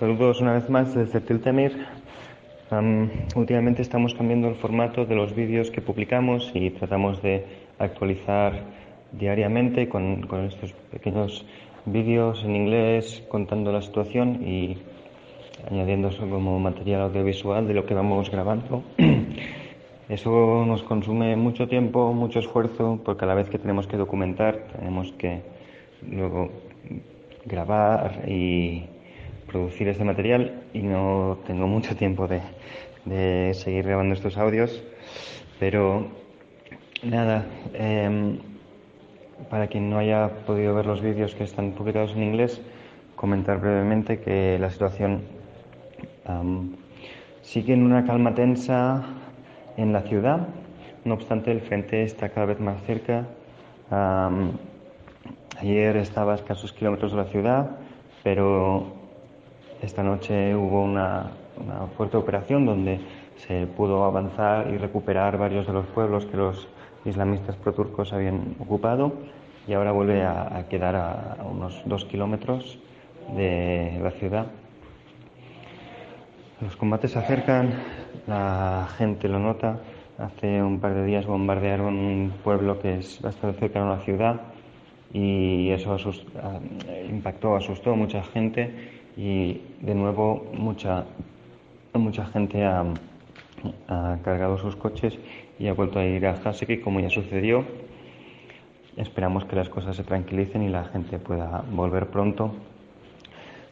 Saludos una vez más desde Tiltemir. últimamente estamos cambiando el formato de los vídeos que publicamos y tratamos de actualizar diariamente con, estos pequeños vídeos en inglés contando la situación y añadiendo eso como material audiovisual de lo que vamos grabando. Eso nos consume mucho tiempo, mucho esfuerzo, porque a la vez que tenemos que documentar, tenemos que luego grabar y producir este material y no tengo mucho tiempo de, seguir grabando estos audios, pero nada, em, para quien no haya podido ver los vídeos que están publicados en inglés, comentar brevemente que la situación sigue en una calma tensa en la ciudad, no obstante el frente está cada vez más cerca. ayer estaba a escasos kilómetros de la ciudad, pero esta noche hubo una, fuerte operación donde se pudo avanzar y recuperar varios de los pueblos que los islamistas proturcos habían ocupado y ahora vuelve a, quedar a, unos dos kilómetros de la ciudad. Los combates se acercan, la gente lo nota. Hace un par de días bombardearon un pueblo que es bastante cercano a la ciudad y eso impactó, asustó a mucha gente y de nuevo mucha, mucha gente ha, cargado sus coches y ha vuelto a ir a Haseki como ya sucedió. Esperamos que las cosas se tranquilicen y la gente pueda volver pronto.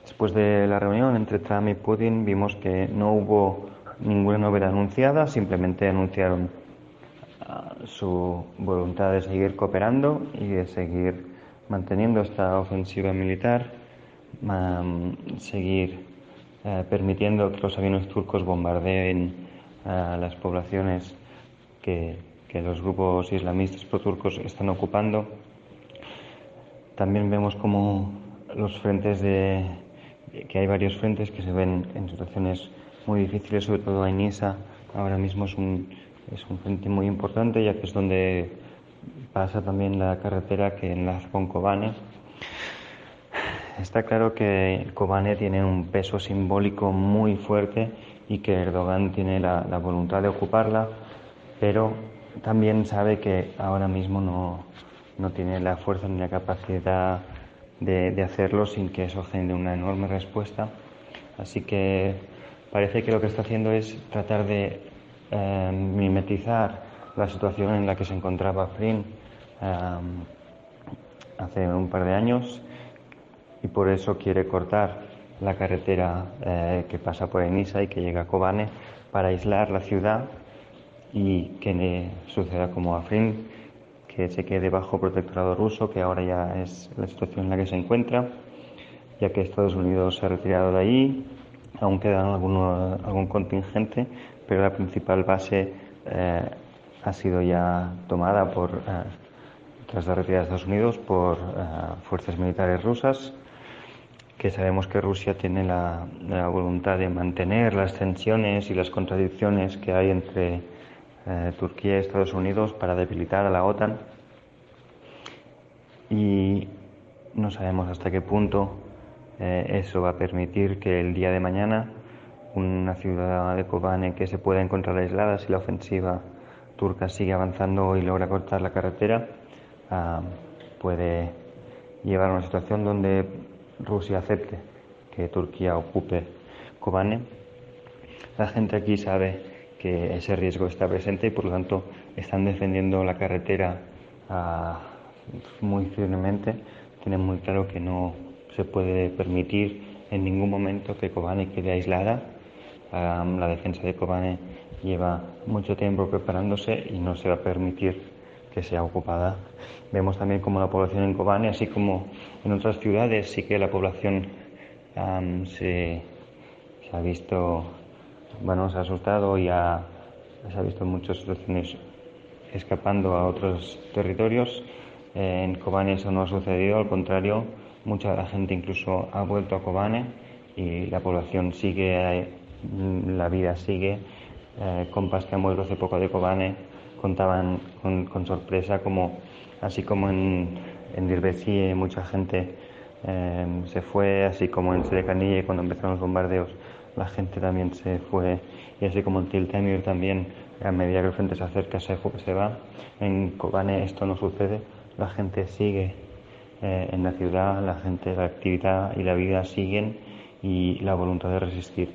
Después de la reunión entre Trump y Putin vimos que no hubo ninguna novedad anunciada, simplemente anunciaron ah, su voluntad de seguir cooperando y de seguir manteniendo esta ofensiva militar seguir eh, permitiendo que los aviones turcos bombardeen eh, las poblaciones que, los grupos islamistas pro-turcos están ocupando. También vemos como los frentes de que hay varios frentes que se ven en situaciones muy difíciles, sobre todo en Nisa. Ahora mismo es un, es un frente muy importante, ya que es donde pasa también la carretera que enlaza con Kobane Está claro que Kobane tiene un peso simbólico muy fuerte y que Erdogan tiene la, voluntad de ocuparla, pero también sabe que ahora mismo no, tiene la fuerza ni la capacidad de, hacerlo sin que eso genere una enorme respuesta. Así que parece que lo que está haciendo es tratar de eh, mimetizar la situación en la que se encontraba Frin eh, hace un par de años y por eso quiere cortar la carretera eh, que pasa por Enisa y que llega a Kobane para aislar la ciudad y que suceda como Afrin, que se quede bajo protectorado ruso, que ahora ya es la situación en la que se encuentra, ya que Estados Unidos se ha retirado de allí, aún queda algún contingente, pero la principal base eh, ha sido ya tomada por, eh, tras la retirada de Estados Unidos por fuerzas militares rusas que sabemos que Rusia tiene la, voluntad de mantener las tensiones y las contradicciones que hay entre eh, Turquía y Estados Unidos para debilitar a la OTAN. Y no sabemos hasta qué punto eh, eso va a permitir que el día de mañana una ciudad de Kobane que se pueda encontrar aislada si la ofensiva turca sigue avanzando y logra cortar la carretera, ah, puede llevar a una situación donde Rusia acepte que Turquía ocupe Kobane, la gente aquí sabe que ese riesgo está presente y por lo tanto están defendiendo la carretera ah, muy firmemente. Tienen muy claro que no se puede permitir en ningún momento que Kobane quede aislada. La defensa de Kobane lleva mucho tiempo preparándose y no se va a permitir que sea ocupada. Vemos también como la población en Kobane, así como en otras ciudades, sí que la población se, ha visto, bueno, se ha asustado y se ha visto en muchas situaciones escapando a otros territorios. Eh, en Kobane eso no ha sucedido, al contrario, mucha de la gente incluso ha vuelto a Kobane y la población sigue, la vida sigue. Eh, compas que han vuelto hace poco de Kobane contaban con, sorpresa como, así como en, en mucha gente eh, se fue, así como en Sedecanille cuando empezaron los bombardeos la gente también se fue y así como en Tiltemir también a medida que el frente se acerca se, se va. En Kobane esto no sucede, la gente sigue eh, en la ciudad, la gente, la actividad y la vida siguen y la voluntad de resistir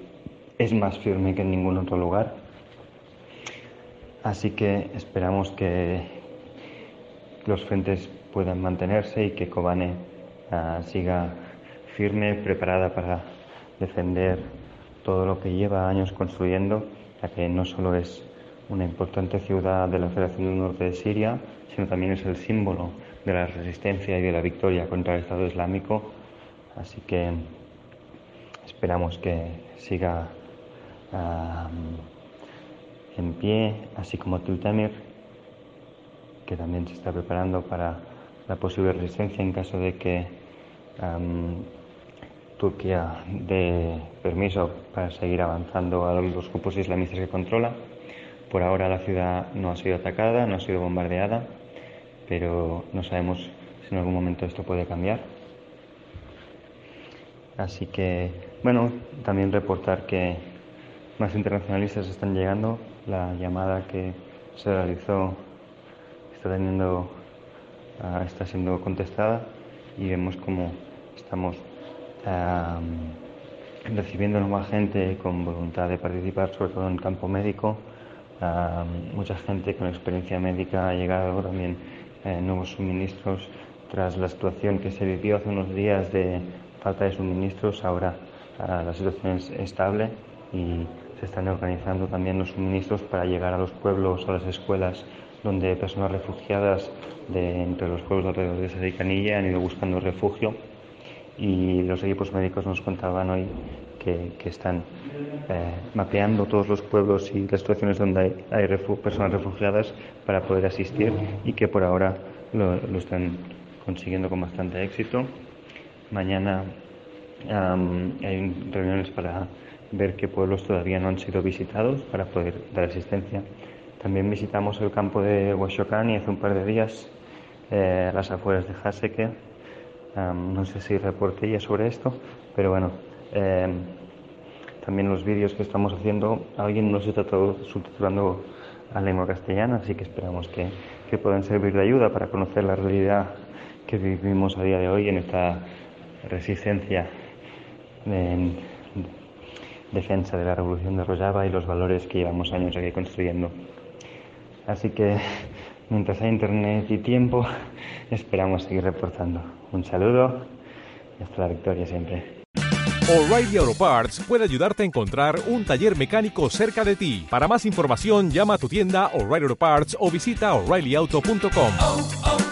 es más firme que en ningún otro lugar. Así que esperamos que los frentes puedan mantenerse y que Kobane ah, siga firme, preparada para defender todo lo que lleva años construyendo, ya que no solo es una importante ciudad de la Federación del Norte de Siria, sino también es el símbolo de la resistencia y de la victoria contra el Estado Islámico. Así que esperamos que siga en pie, así como Tiltamir, que también se está preparando para la posible resistencia en caso de que Turquía dé permiso para seguir avanzando a los grupos islamistas que controla. Por ahora la ciudad no ha sido atacada, no ha sido bombardeada, pero no sabemos si en algún momento esto puede cambiar. Así que, bueno, también reportar que más internacionalistas están llegando. La llamada que se realizó está teniendo, ah, está siendo contestada y vemos cómo estamos recibiendo nueva gente con voluntad de participar, sobre todo en el campo médico mucha gente con experiencia médica ha llegado también eh, nuevos suministros tras la situación que se vivió hace unos días de falta de suministros. Ahora ah, la situación es estable y se están organizando también los suministros para llegar a los pueblos, a las escuelas donde personas refugiadas de entre los pueblos alrededor de Sadicanilla han ido buscando refugio y los equipos médicos nos contaban hoy que, están eh, mapeando todos los pueblos y las situaciones donde hay, personas refugiadas para poder asistir y que por ahora lo, están consiguiendo con bastante éxito. Mañana hay reuniones para ver qué pueblos todavía no han sido visitados para poder dar asistencia. También visitamos el campo de y hace un par de días, eh, las afueras de Haseke. no sé si reporté ya sobre esto, pero bueno, eh, también los vídeos que estamos haciendo, alguien nos está subtitulando a lengua castellana, así que esperamos que, que puedan servir de ayuda para conocer la realidad que vivimos a día de hoy en esta resistencia en defensa de la revolución de Rojava y los valores que llevamos años aquí construyendo. Así que mientras hay internet y tiempo, esperamos seguir reportando. Un saludo y hasta la victoria siempre. O'Reilly Auto Parts puede ayudarte a encontrar un taller mecánico cerca de ti. Para más información, llama a tu tienda O'Reilly Auto Parts o visita oreillyauto.com.